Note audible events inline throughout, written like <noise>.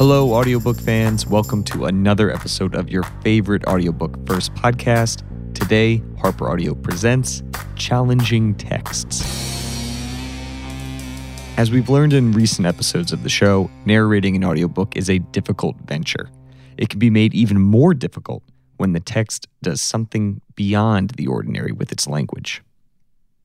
Hello, audiobook fans. Welcome to another episode of your favorite audiobook first podcast. Today, Harper Audio presents Challenging Texts. As we've learned in recent episodes of the show, narrating an audiobook is a difficult venture. It can be made even more difficult when the text does something beyond the ordinary with its language.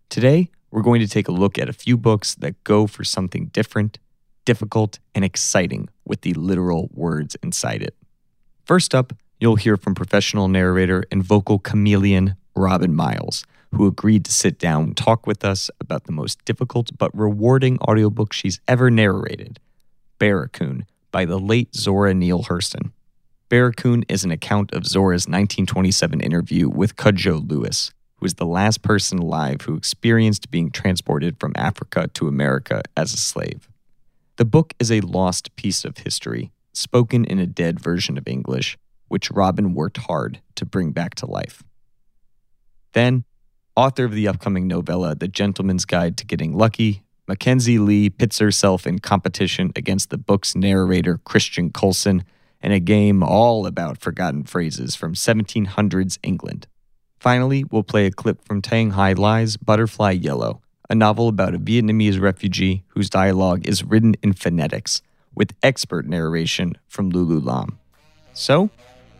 Today, we're going to take a look at a few books that go for something different, difficult, and exciting with the literal words inside it. First up, you'll hear from professional narrator and vocal chameleon Robin Miles, who agreed to sit down and talk with us about the most difficult but rewarding audiobook she's ever narrated, Barracoon by the late Zora Neale Hurston. Barracoon is an account of Zora's 1927 interview with Cudjoe Lewis, who was the last person alive who experienced being transported from Africa to America as a slave. The book is a lost piece of history, spoken in a dead version of English, which Robin worked hard to bring back to life. Then, author of the upcoming novella The Gentleman's Guide to Getting Lucky, Mackenzi Lee pits herself in competition against the book's narrator Christian Coulson, in a game all about forgotten phrases from 1700s England. Finally, we'll play a clip from Thanhha Lai's Butterfly Yellow, a novel about a Vietnamese refugee whose dialogue is written in phonetics, with expert narration from Lulu Lam. So,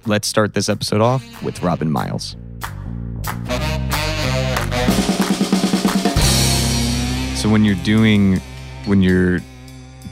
let's start this episode off with Robin Miles. So, when you're doing, when you're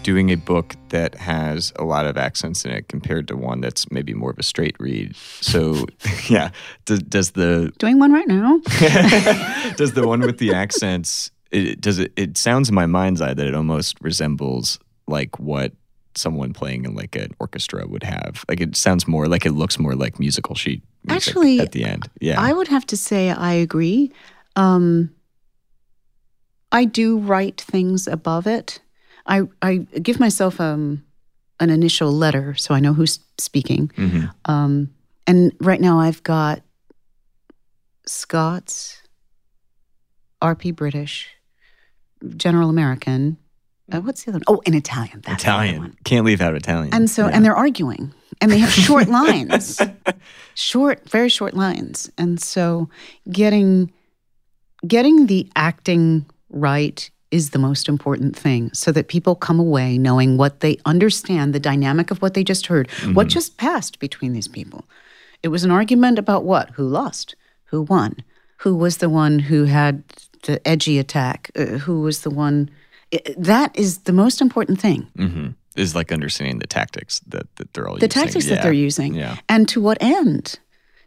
doing a book that has a lot of accents in it compared to one that's maybe more of a straight read. So, <laughs> yeah, does, does the doing one right now? <laughs> does the one with the accents? It, does it? It sounds in my mind's eye that it almost resembles like what someone playing in like an orchestra would have. Like it sounds more like it looks more like musical sheet. music Actually, at the end, yeah. I would have to say I agree. Um, I do write things above it. I I give myself um, an initial letter so I know who's speaking. Mhm. Um, and right now I've got Scots, RP British, General American. Uh, what's the other one? Oh, and Italian. That's Italian. Can't leave out Italian. And so, Yeah. and they're arguing, and they have short <laughs> lines, short, very short lines. And so, getting getting the acting right is the most important thing, so that people come away knowing what they understand, the dynamic of what they just heard, what just passed between these people. It was an argument about what, who lost, who won, who was the one who had the edgy attack, uh, who was the one. i that is the most important thing. Mhm. is like understanding the tactics that, that they're all the using. tactics that they're using Yeah. and to what end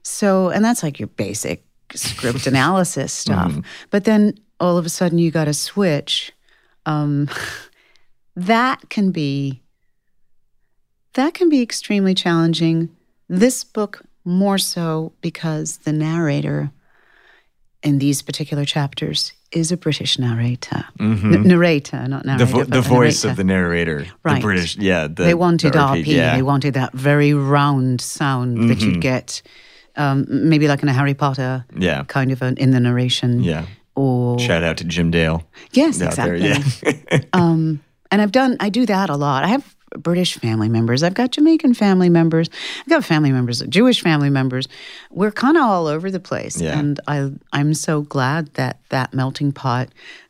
so and that's like your basic script <laughs> analysis stuff Mm-hmm. but then all of a sudden you got to switch um, <laughs> that can be that can be extremely challenging this book more so because the narrator in these particular chapters is a british narrator N- narrator not The, narrator vo- the voice narrator. of the narrator, the Right. British, yeah. The, they wanted the RP. yeah. They wanted that very round sound that Mm-hmm. you'd get, um, maybe like in a Harry Potter yeah, kind of an, in the narration. yeah. Or Shout out to Jim Dale. yes, there, exactly. yeah. <laughs> um, and I've done. I do that a lot. I have British family members. I've got Jamaican family members. I've got family members, Jewish family members. We're kind of all over the place, Yeah. and I I'm so glad that that melting pot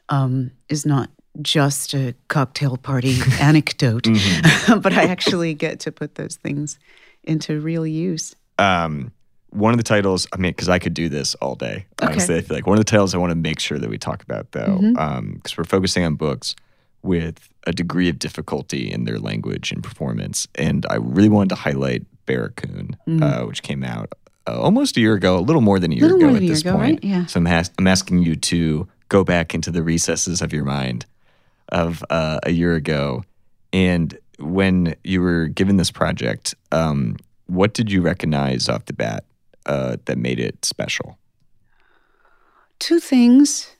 um, is not just a cocktail party <laughs> anecdote, Mm-hmm. <laughs> but I actually get to put those things into real use. um, one of the titles, I mean, because I could do this all day. Okay. Honestly, I feel like one of the titles I want to make sure that we talk about, though, Mm-hmm. because we're focusing on books with a degree of difficulty in their language and performance. And I really wanted to highlight Barracoon, uh, which came out uh, almost a year ago, a little more than a year. Little ago more at than a year this ago, point. right? Yeah. So I'm, has- I'm asking you to go back into the recesses of your mind of uh, a year ago. And when you were given this project, um, what did you recognize off the bat uh, that made it special? Two things.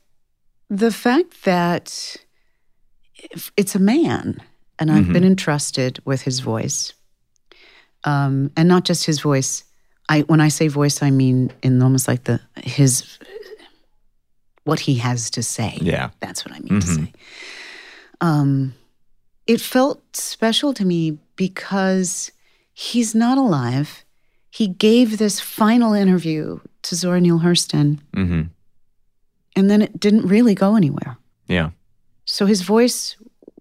The fact that it's a man, and I've been entrusted with his voice, um, and not just his voice. I when I say voice, I mean in almost like the his what he has to say. Yeah. That's what I mean to say. Um, it felt special to me because he's not alive. He gave this final interview to Zora Neale Hurston, Mm-hmm. and then it didn't really go anywhere. Yeah. So his voice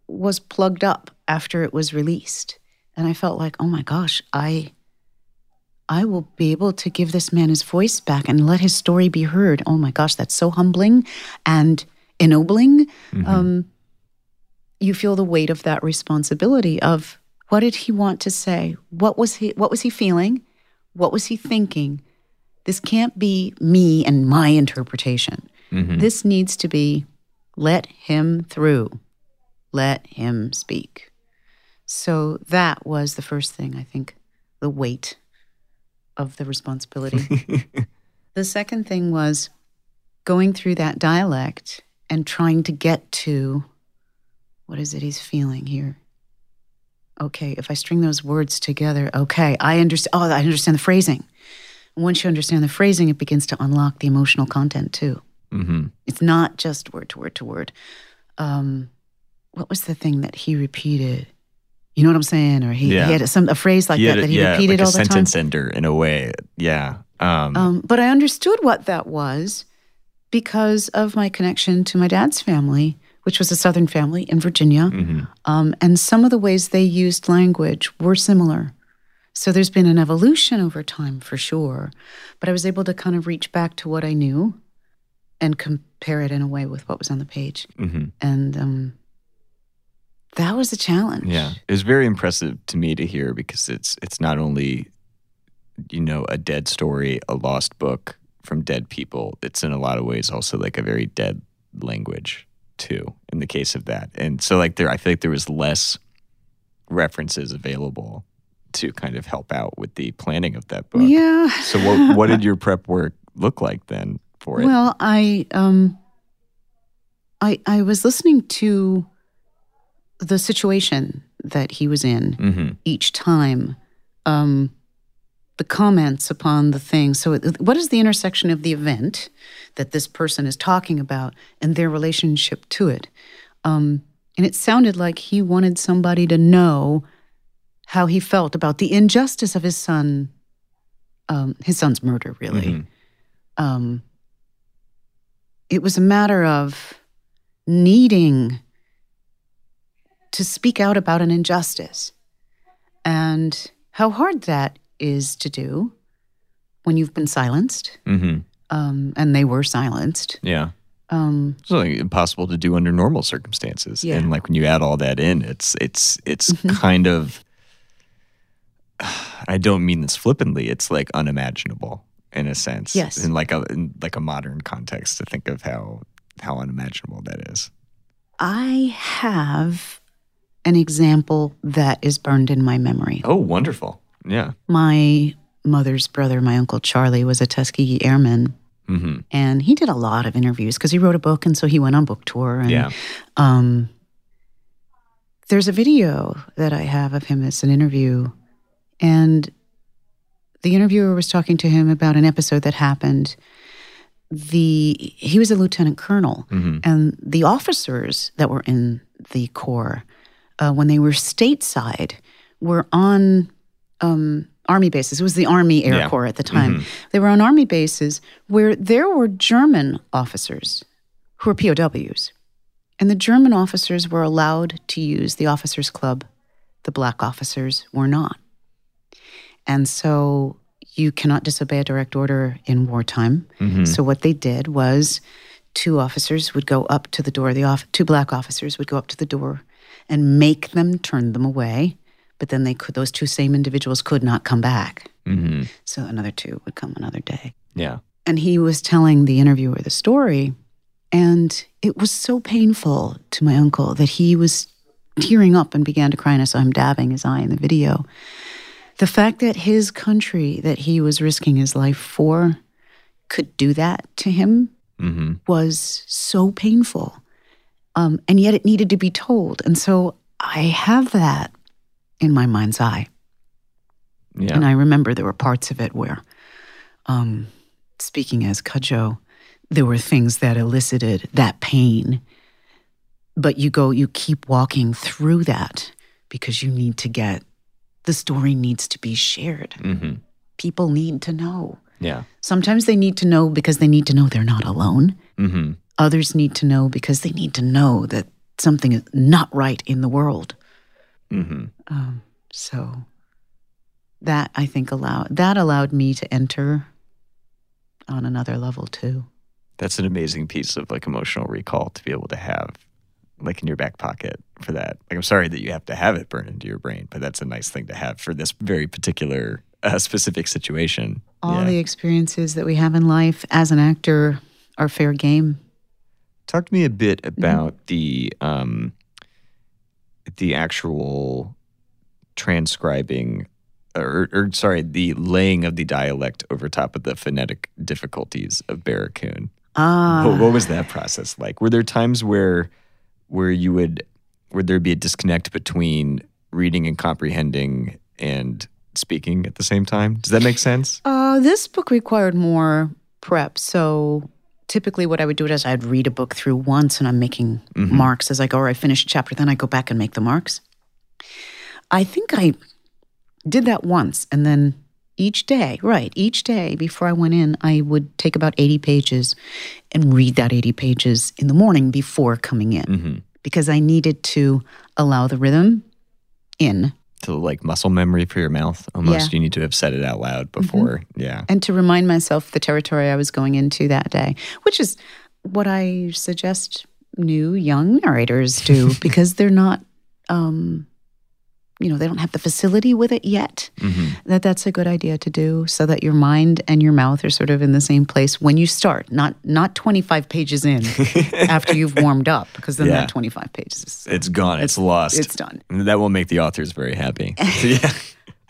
was plugged up after it was released. And I felt like, oh my gosh, I I will be able to give this man his voice back and let his story be heard. Oh my gosh, that's so humbling and ennobling. Mhm. Um, you feel the weight of that responsibility of what did he want to say? What was he what was he feeling? What was he thinking? This can't be me and my interpretation. Mhm. This needs to be let him through. Let him speak. So that was the first thing, I think, the weight of the responsibility. <laughs> the second thing was going through that dialect and trying to get to what is it he's feeling here? Okay, if I string those words together, okay, I understand. Oh, I understand the phrasing. Once you understand the phrasing, it begins to unlock the emotional content too. Mm-hmm. It's not just word to word to word. Um, what was the thing that he repeated? You know what I'm saying? Or he, Yeah. he had some a phrase like He that a- that he yeah, repeated like all the time. sentence ender in a way. Yeah. Um, Um, but I understood what that was because of my connection to my dad's family, which was a Southern family in Virginia. mhm. Um, and some of the ways they used language were similar. So there's been an evolution over time for sure. But I was able to kind of reach back to what I knew and compare it in a way with what was on the page. Mhm. And um, that was a challenge. Yeah, it was very impressive to me to hear because it's it's not only you know a dead story, a lost book from dead people. It's in a lot of ways also like a very dead language too. In the case of that, and so like there, I feel like there was less references available to kind of help out with the planning of that book. Yeah. So what what did your prep work look like then for it? Well, I um I I was listening to the situation that he was in hmm each time. Um the comments upon the thing. So, what is the intersection of the event that this person is talking about and their relationship to it? Um, and it sounded like he wanted somebody to know how he felt about the injustice of his son, um, his son's murder, really Mhm. um, it was a matter of needing to speak out about an injustice and how hard that is to do when you've been silenced hmm um, and they were silenced Yeah. um, It's like impossible to do under normal circumstances. Yeah. And like when you add all that in, it's it's it's Mhm. kind of <sighs> I don't mean this flippantly, it's like unimaginable in a sense. Yes. In like a in like a modern context to think of how how unimaginable that is. i have an example that is burned in my memory Oh, wonderful. Yeah. my mother's brother my uncle charlie was a tuskegee airman hmm and he did a lot of interviews because he wrote a book and so he went on book tour and Yeah. um, there's a video that i have of him it's an interview and the interviewer was talking to him about an episode that happened. The he was a lieutenant colonel hmm and the officers that were in the corps uh, when they were stateside were on um, army bases. It was the army air Yeah. corps at the time. Mhm. they were on army bases where there were german officers who were pows and the german officers were allowed to use the officers club. The black officers were not and so you cannot disobey a direct order in wartime hmm so what they did was two officers would go up to the door. The off- two black officers would go up to the door and make them turn them away. But then they could; those two same individuals could not come back. hmm So another two would come another day. Yeah. And he was telling the interviewer the story, and it was so painful to my uncle that he was tearing up and began to cry. And I saw him dabbing his eye in the video. The fact that his country that he was risking his life for could do that to him hmm was so painful. Um, and yet it needed to be told. And so I have that in my mind's eye. Yeah. And I remember there were parts of it where, um, speaking as Cudjoe, there were things that elicited that pain but you go, you keep walking through that because you need to get the story needs to be shared. Mm-hmm. People need to know. Yeah. Sometimes they need to know because they need to know they're not alone. Mm-hmm. Others need to know because they need to know that something is not right in the world. Mm-hmm. Um, so that I think allowed that allowed me to enter on another level too. That's an amazing piece of like emotional recall to be able to have like in your back pocket for that. Like I'm sorry that you have to have it burn into your brain, but that's a nice thing to have for this very particular uh, specific situation. All Yeah. the experiences that we have in life as an actor are fair game. Talk to me a bit Mm-hmm. about the um, the actual transcribing, or, or sorry, the laying of the dialect over top of the phonetic difficulties of Barracoon. Ah, What, what was that process like? Were there times where where you would would there be a disconnect between reading and comprehending and speaking at the same time? Does that make sense? Uh, this book required more prep. So typically, what I would do is I'd read a book through once and I'm making marks as I go, or I finish a chapter, then I go back and make the marks. I think I did that once. And then each day, right, each day before I went in, I would take about 80 pages and read that 80 pages in the morning before coming in Mm-hmm. because I needed to allow the rhythm in To like muscle memory for your mouth, almost. Yeah. Mm-hmm. You need to have said it out loud before. Yeah. and to remind myself the territory I was going into that day, which is what I suggest new young narrators do <laughs> because they're not, um, you know, they don't have the facility with it yet. hmm That that's a good idea to do so that your mind and your mouth are sort of in the same place when you start, not not 25 pages in <laughs> after you've warmed up because then Yeah. that 25 pages is It's gone. It's, lost. it's done. That will make the authors very happy. <laughs> Yeah.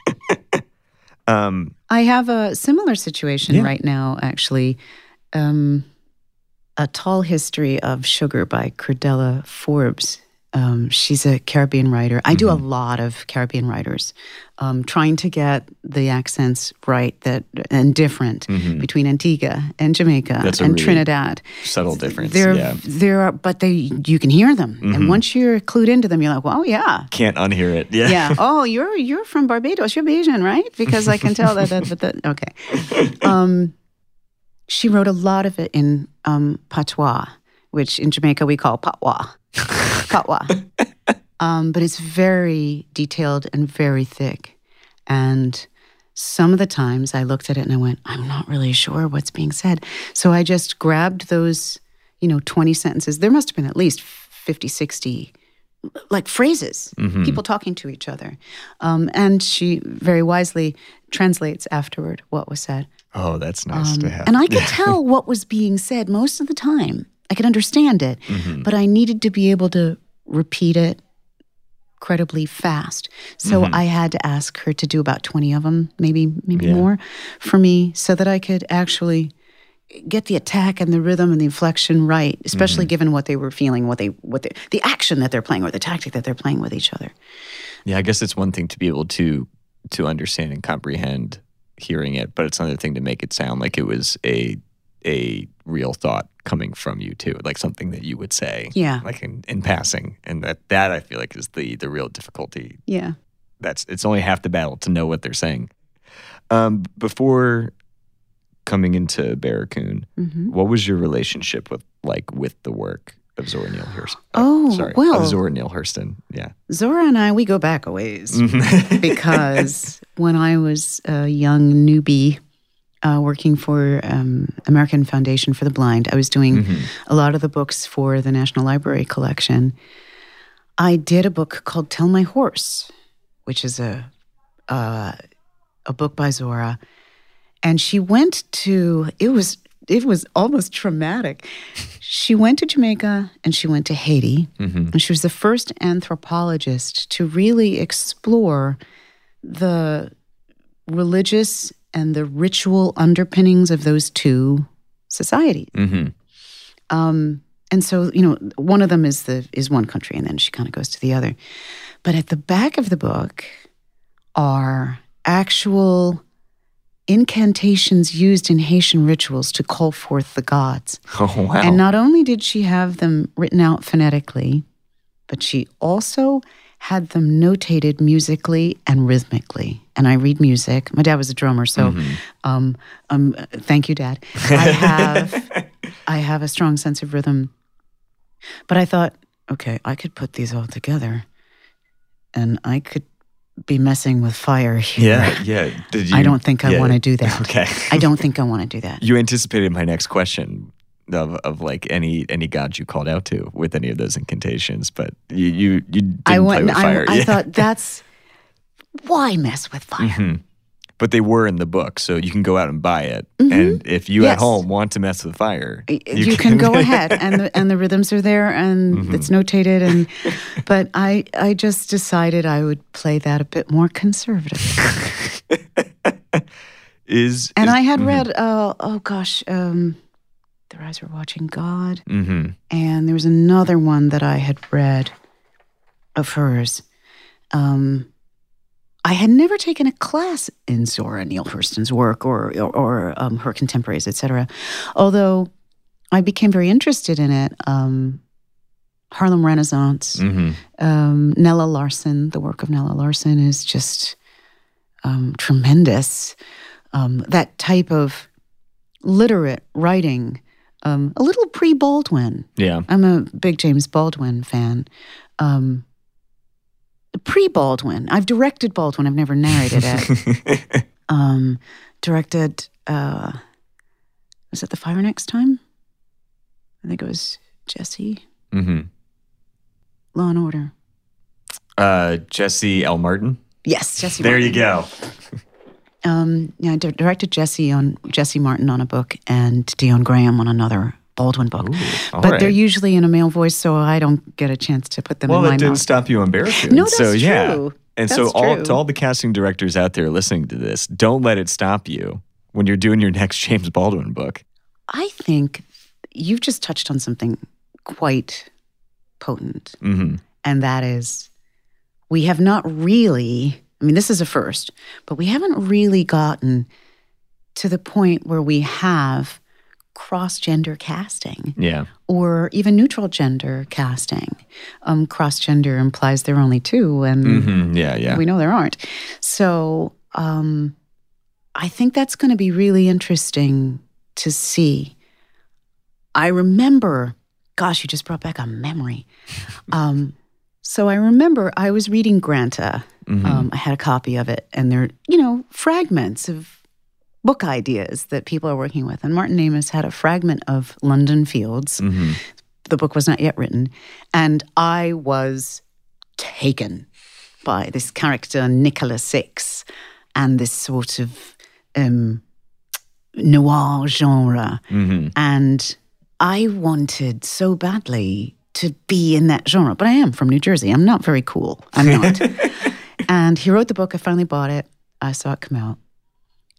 <laughs> um, I have a similar situation Yeah. right now, actually. Um, a Tall History of Sugar by Curdella Forbes. Um, she's a Caribbean writer. I do a Mm-hmm. lot of Caribbean writers, um, trying to get the accents right that and different between Antigua and Jamaica Mm-hmm. And really Trinidad. subtle difference. There, yeah. Mm-hmm. there are, but they you can hear them, and once you're clued into them, you're like, well, yeah, Can't unhear it. Yeah. yeah. <laughs> Oh, you're you're from Barbados. You're Bajan, right? Because I can tell that. that, that, okay. Um, she wrote a lot of it in um, patois, which in Jamaica we call patois. <laughs> patois. Um, but it's very detailed and very thick. And some of the times I looked at it and I went, I'm not really sure what's being said. So I just grabbed those, you know, 20 sentences. There must have been at least 50, 60 like phrases, people talking to each other. Um, and she very wisely translates afterward what was said. Oh, that's nice to have. Um, And I could <laughs> tell what was being said most of the time. I could understand it, Mm-hmm. but I needed to be able to repeat it credibly fast. So Mm-hmm. I had to ask her to do about 20 of them, maybe maybe Yeah. more for me so that I could actually get the attack and the rhythm and the inflection right, especially Mm-hmm. given what they were feeling, what they what they, the action that they're playing or the tactic that they're playing with each other. Yeah, I guess it's one thing to be able to to understand and comprehend hearing it, but it's another thing to make it sound like it was a a real thought coming from you too, like something that you would say, Yeah. like in, in passing, and that that I feel like is the the real difficulty. Yeah. That's it's only half the battle to know what they're saying. Um, before coming into Barracoon, hmm what was your relationship with like with the work of Zora Neale Hurston? Oh, sorry, well- of Zora Neale Hurston. Yeah. Zora and I, we go back a ways. Mm-hmm. <laughs> because when I was a young newbie uh, working for um, American Foundation for the Blind, I was doing Mm-hmm. a lot of the books for the National Library collection. I did a book called "Tell My Horse," which is a uh, a book by Zora, and she went to it was it was almost traumatic. She went to Jamaica and she went to Haiti, and she was the first anthropologist to really explore the religious and the ritual underpinnings of those two societies. hmm Um, and so, you know, one of them is the is one country, and then she kind of goes to the other. But at the back of the book are actual incantations used in Haitian rituals to call forth the gods. <laughs> Oh wow. And not only did she have them written out phonetically, but she also had them notated musically and rhythmically. And I read music. My dad was a drummer, so um, um, thank you, Dad. I have <laughs> I have a strong sense of rhythm. But I thought, okay, I could put these all together, and I could be messing with fire here. Yeah, yeah. Did you, I don't think I yeah. want to do that. <laughs> Okay. I don't think I want to do that. You anticipated my next question of, of like any any gods you called out to with any of those incantations, but you you, you didn't I play with fire. I, I Yeah. thought <laughs> that's why mess with fire. Mhm. But they were in the book, so you can go out and buy it. And if you at Mm-hmm. Home want to mess with fire, Y- You, can, go <laughs> ahead, and the, and the rhythms are there, and Mm-hmm. it's notated. And but I I just decided I would play that a bit more conservative. <laughs> Is And is, I had read, uh, oh gosh, um, their eyes were watching God, hmm and there was another one that I had read of hers. Um, I had never taken a class in Zora Neale Hurston's work or or, or um, her contemporaries, etc. Although I became very interested in it. Um, Harlem Renaissance, hmm um, Nella Larsen, the work of Nella Larsen is just um, tremendous. Um, that type of literate writing, um, a little pre Baldwin. Yeah. I'm a big James Baldwin fan. Um, pre Baldwin. I've directed Baldwin, I've never narrated it. <laughs> um, directed, uh, was it The Fire Next Time? I think it was Jesse. hmm Law and Order. Uh, Jesse L. Martin. Yes, Jesse. There Martin. you go. Um, yeah, I di- directed Jesse on Jesse Martin on a book and Dion Graham on another Baldwin book. all but they're usually in a male voice, so I don't get a chance to put them Well, in my it didn't mouth. stop you Barracoon. No, that's so, yeah. true. And so, all to all the casting directors out there listening to this, don't let it stop you when you're doing your next James Baldwin book. I think you've just touched on something quite potent, hmm and that is we have not really, I mean, this is a first, but we haven't really gotten to the point where we have cross gender casting. Yeah. or even neutral gender casting. Um, Cross gender implies there are only two, and hmm Yeah. Yeah. we know there aren't. So um, I think that's going to be really interesting to see. I remember, gosh, you just brought back a memory. Um, so I remember I was reading Granta. Mhm. Um, I had a copy of it, and they're, you know, fragments of book ideas that people are working with. And Martin Amis had a fragment of London Fields. Mhm. The book was not yet written. And I was taken by this character, Nicola Six, and this sort of um, noir genre. Mhm. And I wanted so badly to be in that genre, but I am from New Jersey. I'm not very cool. I'm not. <laughs> and he wrote the book. I finally bought it. I saw it come out.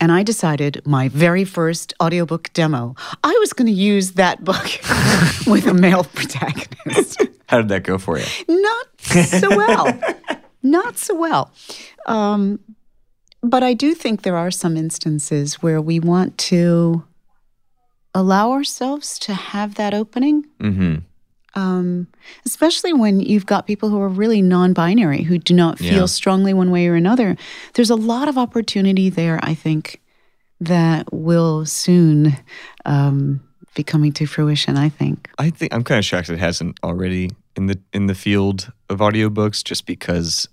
And I decided my very first audiobook demo, I was going to use that book <laughs> with a male protagonist. <laughs> How did that go for you? Not so well. Not so well. Um, but I do think there are some instances where we want to allow ourselves to have that opening, hmm um, especially when you've got people who are really non binary, who do not feel Yeah. strongly one way or another. There's a lot of opportunity there, I think, that will soon um, be coming to fruition, I think. I think I'm kind of shocked it hasn't already in the in the field of audiobooks just because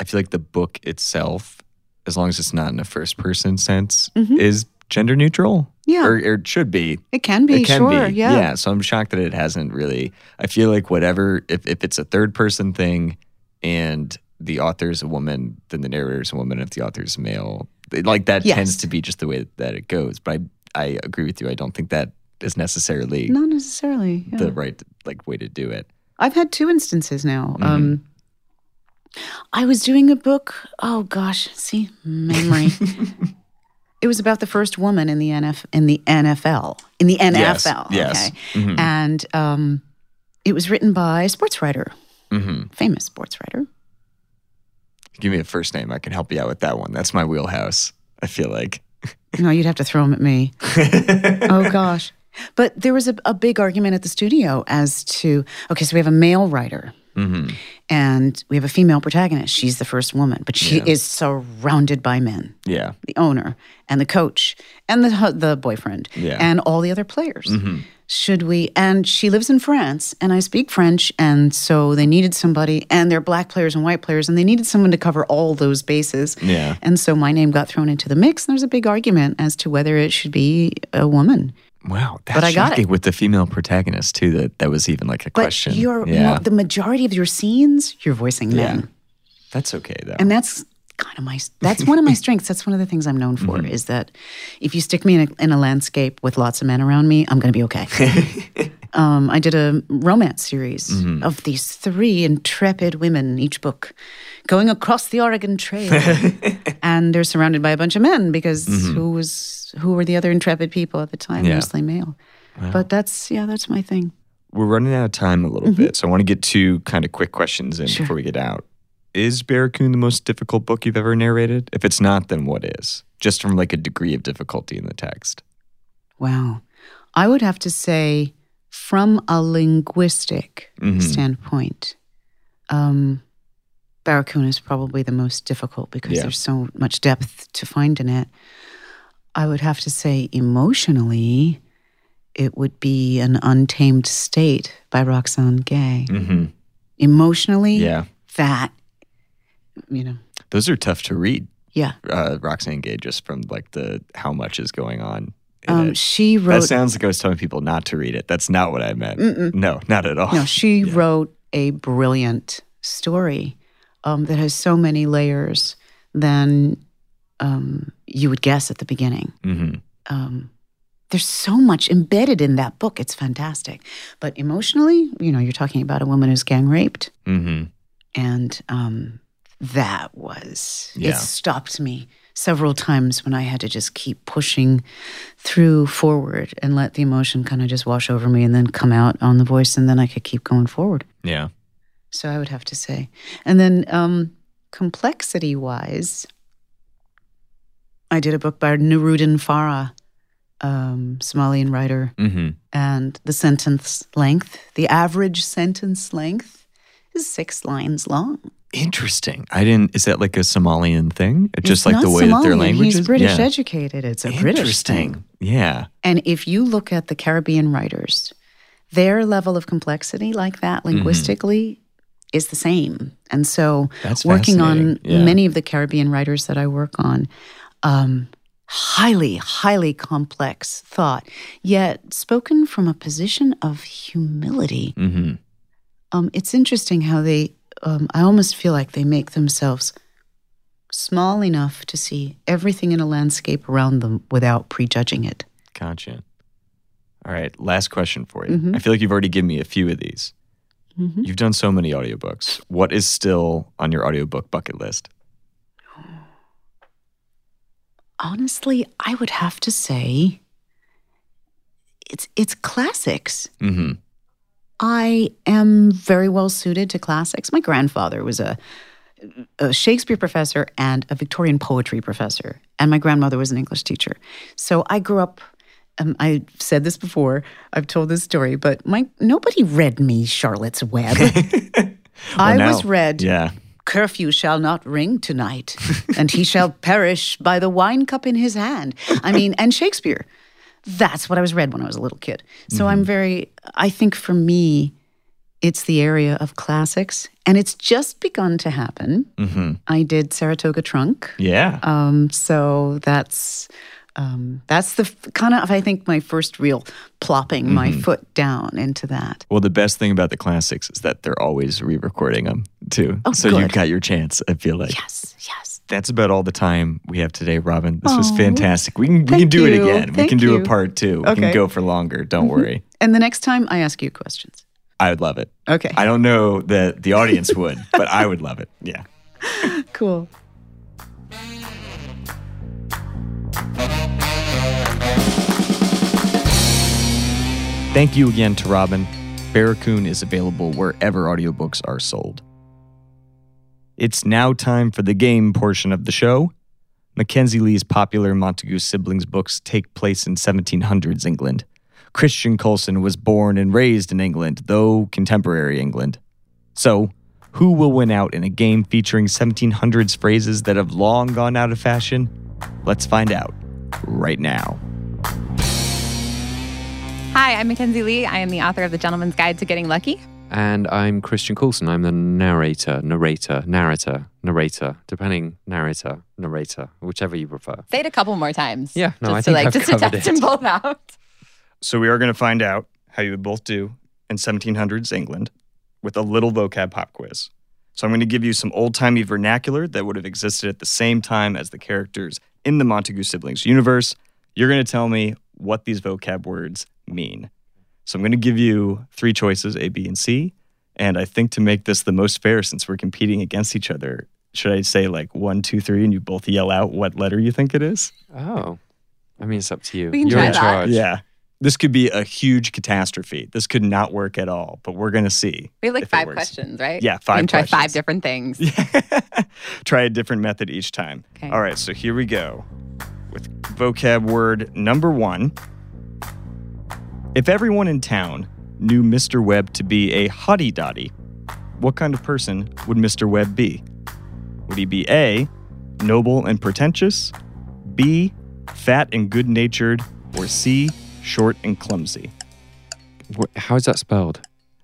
I feel like the book itself, as long as it's not in a first person sense, is gender neutral. Yeah. Or, or it should be. It can be, it can sure. be. Yeah. So I'm shocked that it hasn't really. I feel like whatever, if, if it's a third person thing and the author is a woman, then the narrator is a woman. If the author is male, like that Yes. tends to be just the way that it goes. But I, I agree with you. I don't think that is necessarily Not necessarily. yeah. the right like way to do it. I've had two instances now. Mm-hmm. Um, I was doing a book. Oh gosh, see memory. <laughs> it was about the first woman in the NF in the NFL in the Yes, NFL. yes. Okay, Mhm. and um, it was written by a sports writer, hmm famous sports writer. Give me a first name. I can help you out with that one. That's my wheelhouse. I feel like. No, you'd have to throw them at me. <laughs> oh gosh. But there was a, a big argument at the studio as to okay, so we have a male writer, Mm-hmm. And we have a female protagonist. She's the first woman, but she Yeah. is surrounded by men Yeah. the owner and the coach and the, the boyfriend Yeah. and all the other players. Mm-hmm. Should we? And she lives in France, and I speak French, and so they needed somebody, and they're black players and white players, and they needed someone to cover all those bases. Yeah. And so my name got thrown into the mix, and there's a big argument as to whether it should be a woman. Wow. That's But I got shocking it. with the female protagonist too. That that was even like a But question. you're yeah. the majority of your scenes, you're voicing men. Yeah. That's okay though. and that's kind of my that's one of my <laughs> strengths that's one of the things i'm known for mm-hmm. is that if you stick me in a, in a landscape with lots of men around me i'm going to be okay <laughs> um, i did a romance series mm-hmm. of these three intrepid women each book going across the oregon trail <laughs> and they're surrounded by a bunch of men because mm-hmm. who was who were the other intrepid people at the time Yeah. mostly male but that's yeah that's my thing We're running out of time a little bit, so I want to get two kind of quick questions in Mm-hmm. Sure. before we get out. Is Barracoon the most difficult book you've ever narrated? If it's not, then what is? Just from like a degree of difficulty in the text. Wow. I would have to say, from a linguistic Mhm. standpoint, um, Barracoon is probably the most difficult because Yeah. there's so much depth to find in it. I would have to say, emotionally, it would be An Untamed State by Roxane Gay. Mm-hmm. Emotionally, Yeah. that, you know, Those are tough to read, yeah. uh, Roxane Gay, just from like the how much is going on. In Um, it. she That sounds like I was telling people not to read it. That's not what I meant. Mm-mm. No, not at all. No, she <laughs> Yeah. wrote a brilliant story um, that has so many layers than um, you would guess at the beginning. hmm Um, there's so much embedded in that book. It's fantastic. But emotionally, you know, you're talking about a woman who's gang raped, hmm and um, that was Yeah. it. Stopped me several times when I had to just keep pushing through forward and let the emotion kind of just wash over me, and then come out on the voice, and then I could keep going forward. Yeah. So I would have to say. And then um, complexity wise, I did a book by Nuruddin Farah, um, Somalian writer, hmm and the sentence length, the average sentence length, is six lines long. Interesting. I didn't. Is that like a Somalian thing? Just like the way that their Somalian, language He's is. British yeah. educated. It's a British thing. Interesting. Yeah. And if you look at the Caribbean writers, their level of complexity like that Mm-hmm. linguistically is the same. And so That's working on. Yeah. many of the Caribbean writers that I work on, um, highly, highly complex thought, yet spoken from a position of humility. hmm Um, it's interesting how they, um, I almost feel like they make themselves small enough to see everything in a landscape around them without prejudging it. Gotcha. All right. Last question for you. Mhm. I feel like you've already given me a few of these. Mhm. You've done so many audiobooks. What is still on your audiobook bucket list? Honestly, I would have to say it's it's classics. hmm I am very well suited to classics. My grandfather was a, a Shakespeare professor and a Victorian poetry professor, and my grandmother was an English teacher. So I grew up. Um, I've said this before. I've told this story, but my nobody read me Charlotte's Web. <laughs> I Well, was read Yeah. Curfew shall not ring tonight, and he shall <laughs> perish by the wine cup in his hand. I mean, and Shakespeare. That's what I was read when I was a little kid. So I'm very, I think for me, it's the area of classics, and it's just begun to happen. hmm I did Saratoga Trunk. Yeah. Um, so that's um, that's the kind of I think my first real plopping my foot down into that. Well, the best thing about the classics is that they're always re-recording them too. Oh, so you good. got your chance. I feel like Yes, yes. that's about all the time we have today, Robin. This was fantastic. We can we can thank do it you. again. we can do you. a part two. We can go for longer. Don't worry. And the next time I ask you questions. I would love it. Okay. I don't know that the audience <laughs> would, but I would love it. Yeah. cool. Thank you again to Robin. Barracoon is available wherever audiobooks are sold. It's now time for the game portion of the show. Mackenzi Lee's popular Montague siblings books take place in 1700s England. Christian Coulson was born and raised in England, though contemporary England. So, who will win out in a game featuring 1700s phrases that have long gone out of fashion? Let's find out right now. Hi, I'm Mackenzi Lee. I am the author of The Gentleman's Guide to Getting Lucky. And I'm Christian Coulson. I'm the narrator, narrator, narrator, narrator, depending narrator, narrator, whichever you prefer. Say it a couple more times. Yeah, no, just I to think like I've just to covered test it. them both out. So, we are going to find out how you would both do in 1700s England with a little vocab pop quiz. So, I'm going to give you some old timey vernacular that would have existed at the same time as the characters in the Montague siblings universe. You're going to tell me what these vocab words mean. So, I'm going to give you three choices A, B, and C. And I think to make this the most fair, since we're competing against each other, should I say like one, two, three, and you both yell out what letter you think it is? Oh, I mean, it's up to you. We can You're try in that. charge. Yeah. This could be a huge catastrophe. This could not work at all, but we're going to see. We have like if it five works. questions, right? Yeah, We five can try questions. five different things. <laughs> Try a different method each time. Okay. All right, so here we go with vocab word number one. If everyone in town knew Mr. Webb to be a hoddy doddy, what kind of person would Mr. Webb be? Would he be A, noble and pretentious, B, fat and good natured, or C, short and clumsy? How is that spelled?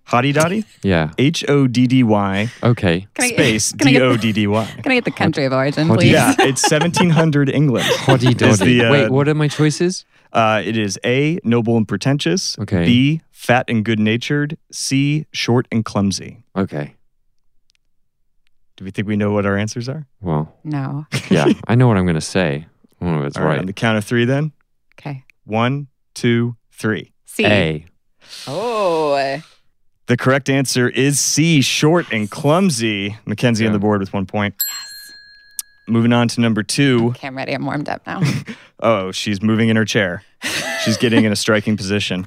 Hoddy doddy? Yeah. H O D D Y Okay. Can I- space can I D get- O D D Y. <laughs> Can I get the country of origin, Hot- please? Yeah, it's 1700 England. <laughs> Hoddy Is doddy. the, uh, Wait, what are my choices? Uh, it is A, noble and pretentious. Okay. B, fat and good natured. C, short and clumsy. Okay. Do we think we know what our answers are? Well, No. <laughs> yeah, I know what I'm going to say. I don't know if it's All right. right. On the count of three, then. Okay. One, two, three. C. A. Oh. The correct answer is C, short and clumsy. Mackenzi on the board with one point. Yes. Moving on to number two. Okay, I'm ready. I'm warmed up now. <laughs> Oh, she's moving in her chair. She's getting in a striking position.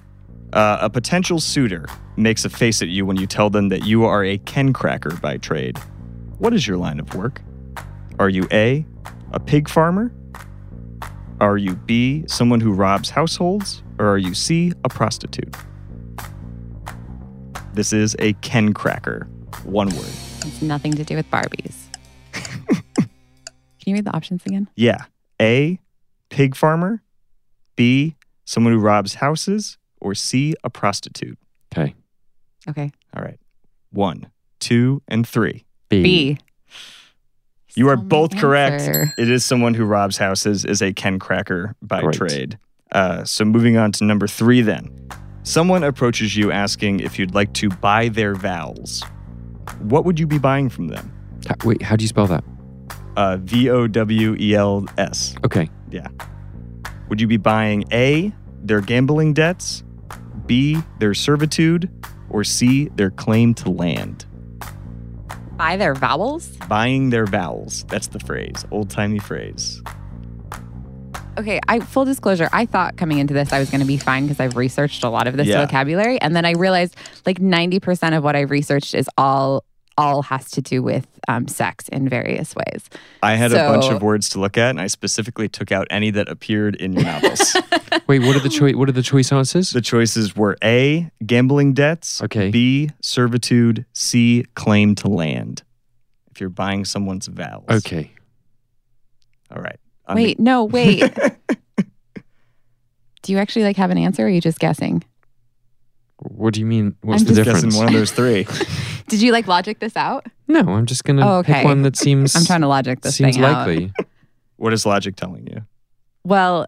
Uh, a potential suitor makes a face at you when you tell them that you are a Ken cracker by trade. What is your line of work? Are you A, a pig farmer? Are you B, someone who robs households? Or are you C, a prostitute? This is a Ken cracker. One word. it's nothing to do with Barbies. Can you read the options again? Yeah. A, pig farmer. B, someone who robs houses. Or C, a prostitute. Okay. Okay. All right. One, two, and three. B. B. You are Still my both correct. answer. It is someone who robs houses, is a Ken cracker by Great. trade. Uh, so moving on to number three, then. Someone approaches you asking if you'd like to buy their vowels. What would you be buying from them? Ha- wait, how do you spell that? Uh, v O W E L S. Okay. Yeah. Would you be buying A, their gambling debts, B, their servitude, or C, their claim to land? Buy their vowels? Buying their vowels. That's the phrase, old timey phrase. Okay, I full disclosure, I thought coming into this I was going to be fine because I've researched a lot of this Yeah. vocabulary and then I realized like 90% of what I've researched is all all has to do with um, sex in various ways. I had a bunch of words to look at, and I specifically took out any that appeared in your novels. <laughs> Wait, what are the choice? What are the choice answers? the choices were A, gambling debts, Okay. B, servitude, C, claim to land. If you're buying someone's vows. Okay. All right. On the- Wait, no, wait. <laughs> do you actually like have an answer or are you just guessing? What do you mean? What's I'm the just difference? guessing one of those three. <laughs> <laughs> Did you like logic this out? No, I'm just gonna Oh, okay. pick one that seems I'm trying to logic this seems thing out. Seems likely. what is logic telling you? Well,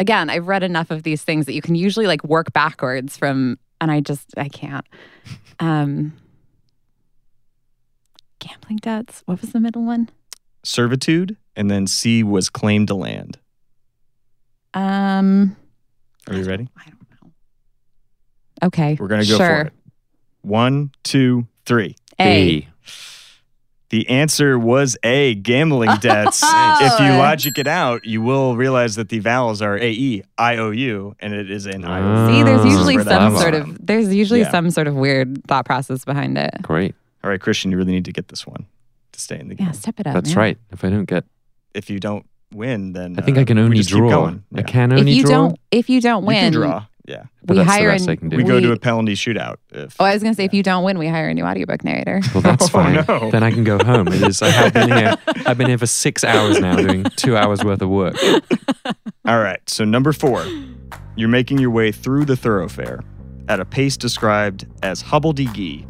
again, I've read enough of these things that you can usually like work backwards from, and I just I can't. Um, gambling debts. What was the middle one? Servitude, and then C was claim to land. Um, Are you ready? I don't know. Okay, We're going to go sure. for it. One, two, three. A. The answer was A, gambling debts. Oh. if you logic it out, you will realize that the vowels are A E I O U, and it is an I O U. See, there's Ah, usually where that some sort of there's usually Yeah. some sort of weird thought process behind it. Great. All right, Christian, you really need to get this one to stay in the game. Yeah, step it up. That's man. right. If I don't get, If you don't win, then I think uh, I can only draw. going. I Yeah. can If only you draw. don't, if you don't win, You can win, draw. Yeah. But we that's the hire best an- I can do. We, go to a penalty shootout. If, Oh, I was going to say, if you don't win, we hire a new audiobook narrator. <laughs> Well, that's <laughs> Oh, fine. no. Then I can go home. It is. I have been here. <laughs> I've been here for six hours now, doing two hours worth of work. All right. So number four, you're making your way through the thoroughfare at a pace described as hubble-de-gee.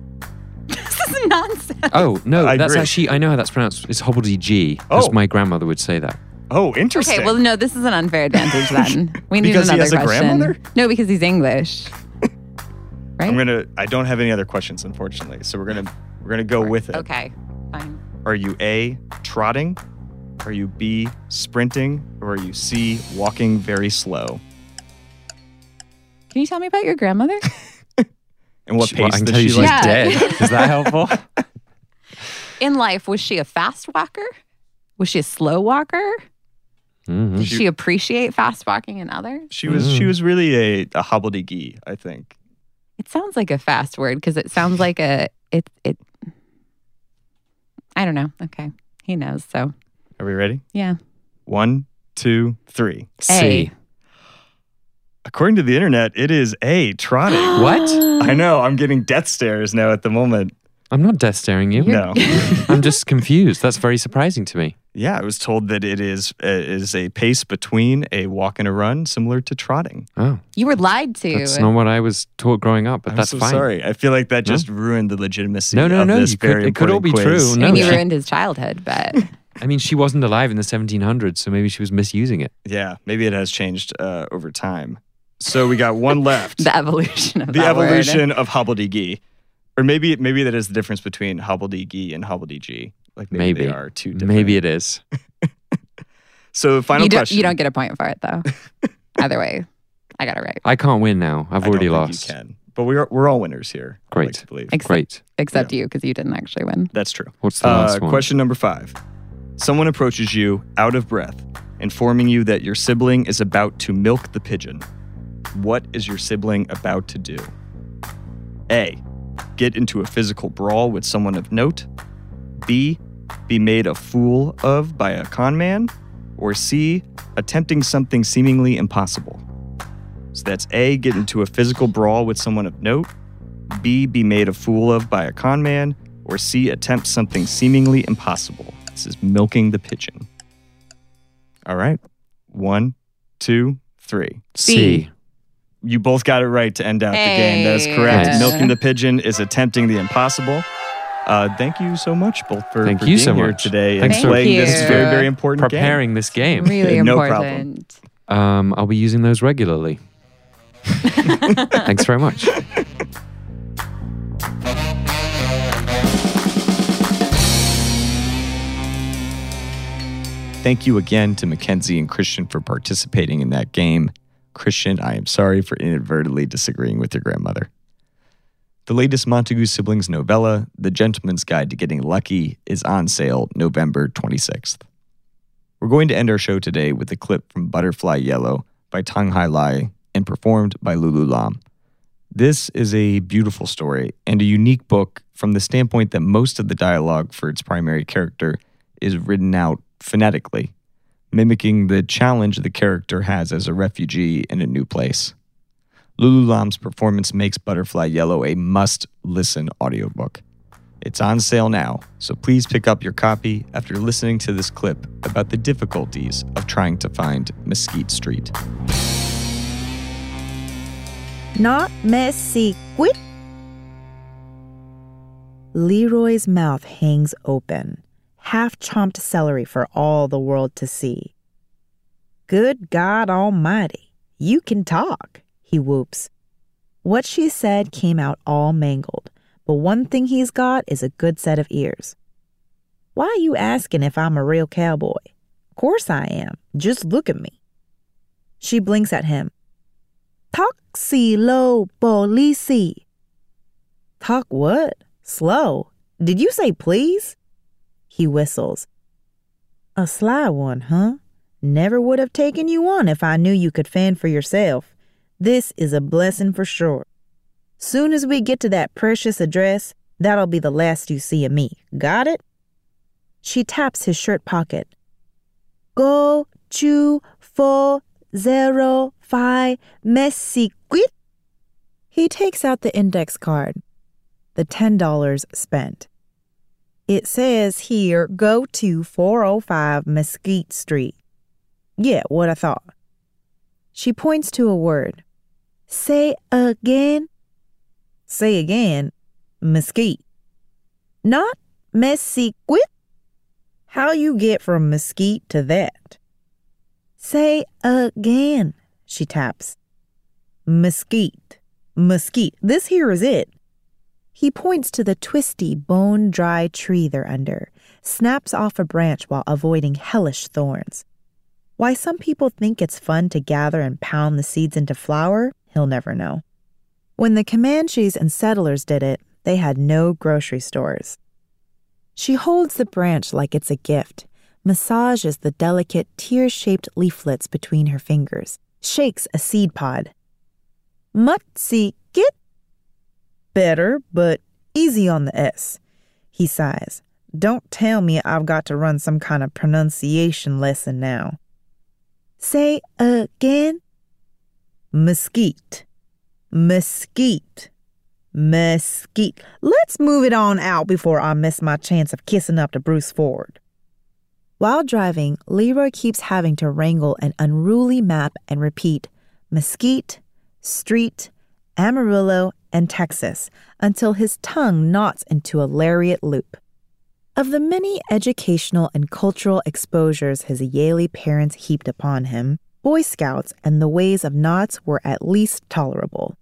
<laughs> this is nonsense. Oh no, I that's agree. actually. I know how that's pronounced. It's hobbledy because Oh. my grandmother would say that. Oh, interesting. Okay, well, no, this is an unfair advantage then. <laughs> We need Because he another has a question. grandmother? No, because he's English. <laughs> Right? I'm gonna. I don't have any other questions, unfortunately. So we're gonna we're gonna go with it. Okay, fine. Are you A, trotting? Are you B, sprinting? Or are you C, walking very slow? Can you tell me about your grandmother? And what She- pace well, I can tell you she's like? Yeah. dead. <laughs> Is that helpful? In life, was she a fast walker? Was she a slow walker? Mhm. Did She- she appreciate fast walking in others? She was she Mm. was really a, a hobbledy-gee, I think. It sounds like a fast word because it sounds like a it it. I don't know. Okay, he knows. So Are we ready? yeah. One, two, three. C. According to the internet, it is A, trotting. <gasps> What? I know. I'm getting death stares now at the moment. I'm not death staring you. No. <laughs> I'm just confused. That's very surprising to me. Yeah, I was told that it is uh, is a pace between a walk and a run, similar to trotting. Oh, You were lied to. that's not what I was taught growing up, but I'm that's so fine. sorry. I feel like that No. just ruined the legitimacy No, no, of no, this you could- very it could all important be quiz. true. I mean, No, you she- ruined his childhood, but <laughs> I mean, she wasn't alive in the 1700s, so maybe she was misusing it. Yeah, maybe it has changed uh, over time. So we got one <laughs> left. the evolution of the that word. evolution of hobbledy-gee. Or maybe maybe that is the difference between hobbledy-gee and hobbledy-gee. Like maybe, Maybe. they are two different. Maybe it is. <laughs> So the final You question. you don't get a point for it though. <laughs> Either way, I got it right. I can't win now. I've I don't already think lost. You can. But we're we're all winners here. I like Great. to believe. Except, Great. except you because you didn't actually win. That's true. What's the Uh, last one? question number five. Someone approaches you out of breath, informing you that your sibling is about to milk the pigeon. What is your sibling about to do? A. Get into a physical brawl with someone of note. B. Be made a fool of by a con man. Or C. Attempting something seemingly impossible. So that's A. Get into a physical brawl with someone of note. B. Be made a fool of by a con man. Or C. Attempt something seemingly impossible. This is milking the pigeon. All right. One, two, three. C. You both got it right to end out the game. That is correct. Nice. Milking the pigeon is attempting the impossible. Uh, thank you so much, both, for, Thank for you being so here much. today Thanks and for- playing this very, very important game. Preparing this game. Really No important. Um, I'll be using those regularly. <laughs> Thanks very much. Thank you again to Mackenzi and Christian for participating in that game. Christian, I am sorry for inadvertently disagreeing with your grandmother. The latest Montague siblings novella, The Gentleman's Guide to Getting Lucky, is on sale November 26th. We're going to end our show today with a clip from Butterfly Yellow by Thanhha Lai and performed by Lulu Lam. This is a beautiful story and a unique book from the standpoint that most of the dialogue for its primary character is written out phonetically, mimicking the challenge the character has as a refugee in a new place. Lulu Lam's performance makes Butterfly Yellow a must listen audiobook. It's on sale now, so please pick up your copy after listening to this clip about the difficulties of trying to find Mesquite Street. Not Mesquite. Leroy's mouth hangs open, half chomped celery for all the world to see. Good God Almighty, you can talk, he whoops. What she said came out all mangled, but one thing he's got is a good set of ears. Why are you asking if I'm a real cowboy? Course I am. Just look at me. She blinks at him. Taxi lo police. Talk what? Slow. Did you say please? He whistles. A sly one, huh? Never would have taken you on if I knew you could fend for yourself. This is a blessing for sure. Soon as we get to that precious address, that'll be the last you see of me. Got it? She taps his shirt pocket. Go two four zero 505 Mesquite. He takes out the index card. The $10 spent. It says here, go to 405 Mesquite Street. Yeah, what I thought. She points to a word. Say again. Say again. Mesquite. Not mesquite. How you get from mesquite to that? Say again, she taps. Mesquite. Mesquite. This here is it. He points to the twisty, bone dry tree they're under, snaps off a branch while avoiding hellish thorns. Why some people think it's fun to gather and pound the seeds into flour, he'll never know. When the Comanches and settlers did it, they had no grocery stores. She holds the branch like it's a gift, massages the delicate tear shaped leaflets between her fingers, shakes a seed pod. Mutsi better, but easy on the S. He sighs. Don't tell me I've got to run some kind of pronunciation lesson now. Say again. Mesquite. Mesquite. Mesquite. Let's move it on out before I miss my chance of kissing up to Bruce Ford. While driving, Leroy keeps having to wrangle an unruly map and repeat Mesquite, Street, Amarillo, and Texas until his tongue knots into a lariat loop. Of the many educational and cultural exposures his Yalie parents heaped upon him, Boy Scouts and the ways of knots were at least tolerable.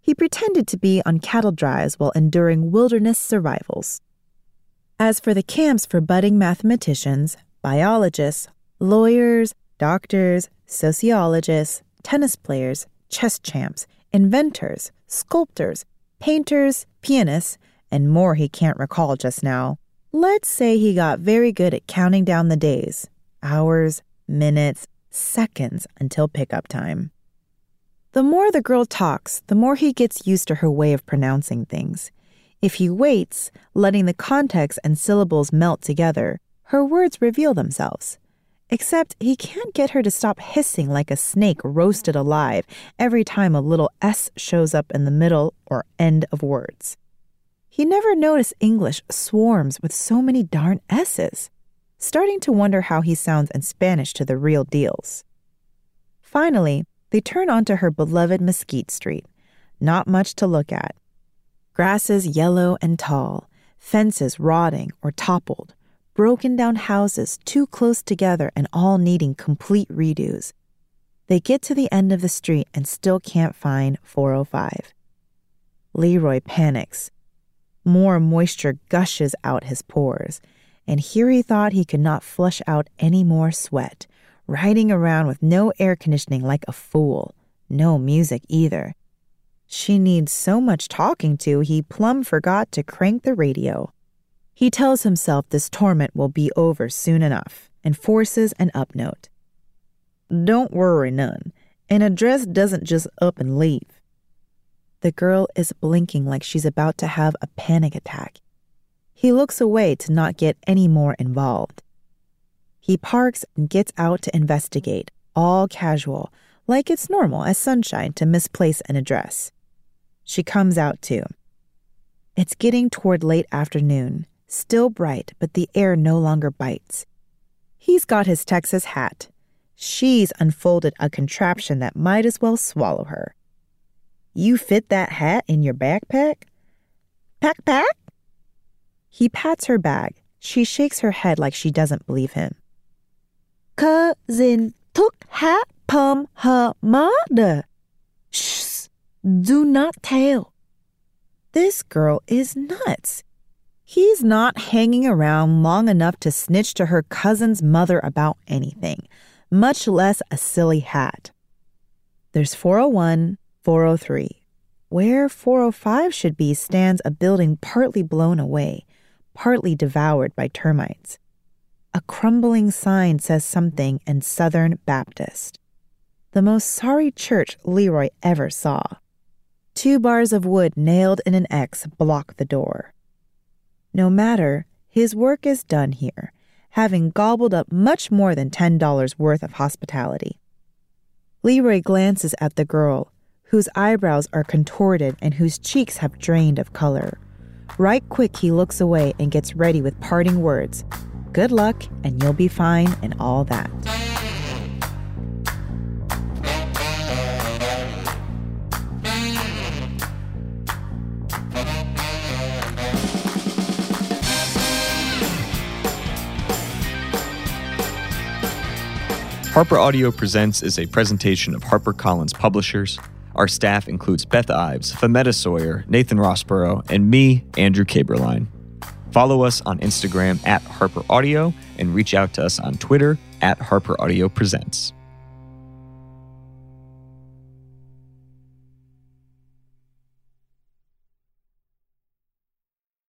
He pretended to be on cattle drives while enduring wilderness survivals. As for the camps for budding mathematicians, biologists, lawyers, doctors, sociologists, tennis players, chess champs, inventors, sculptors, painters, pianists, and more he can't recall just now, let's say he got very good at counting down the days, hours, minutes, seconds until pickup time. The more the girl talks, the more he gets used to her way of pronouncing things. If he waits, letting the context and syllables melt together, her words reveal themselves. Except he can't get her to stop hissing like a snake roasted alive every time a little S shows up in the middle or end of words. He never noticed English swarms with so many darn S's, starting to wonder how he sounds in Spanish to the real deals. Finally, they turn onto her beloved Mesquite Street. Not much to look at. Grasses yellow and tall, fences rotting or toppled, broken down houses too close together and all needing complete redos. They get to the end of the street and still can't find 405. Leroy panics. More moisture gushes out his pores, and here he thought he could not flush out any more sweat riding around with no air conditioning like a fool, no music either. She needs so much talking to, he plumb forgot to crank the radio. He tells himself this torment will be over soon enough and forces an up note. Don't worry none. An address doesn't just up and leave. The girl is blinking like she's about to have a panic attack. He looks away to not get any more involved. He parks and gets out to investigate, all casual, like it's normal as sunshine to misplace an address. She comes out too. It's getting toward late afternoon, still bright, but the air no longer bites. He's got his Texas hat. She's unfolded a contraption that might as well swallow her. You fit that hat in your backpack? Pack, pack? He pats her bag. She shakes her head like she doesn't believe him cousin took hat from her mother. Shh, do not tell. This girl is nuts. He's not hanging around long enough to snitch to her cousin's mother about anything, much less a silly hat. There's 401, 403. Where 405 should be stands a building partly blown away, partly devoured by termites. A crumbling sign says something in Southern Baptist. The most sorry church Leroy ever saw. Two bars of wood nailed in an X block the door. No matter, his work is done here, having gobbled up much more than $10 worth of hospitality. Leroy glances at the girl, whose eyebrows are contorted and whose cheeks have drained of color. Right quick, he looks away and gets ready with parting words Good luck, and you'll be fine, and all that. Harper Audio Presents is a presentation of HarperCollins Publishers. Our staff includes Beth Ives, Fametta Sawyer, Nathan Rossborough, and me, Andrew Caberline. Follow us on Instagram at Harper Audio and reach out to us on Twitter at Harper Audio Presents.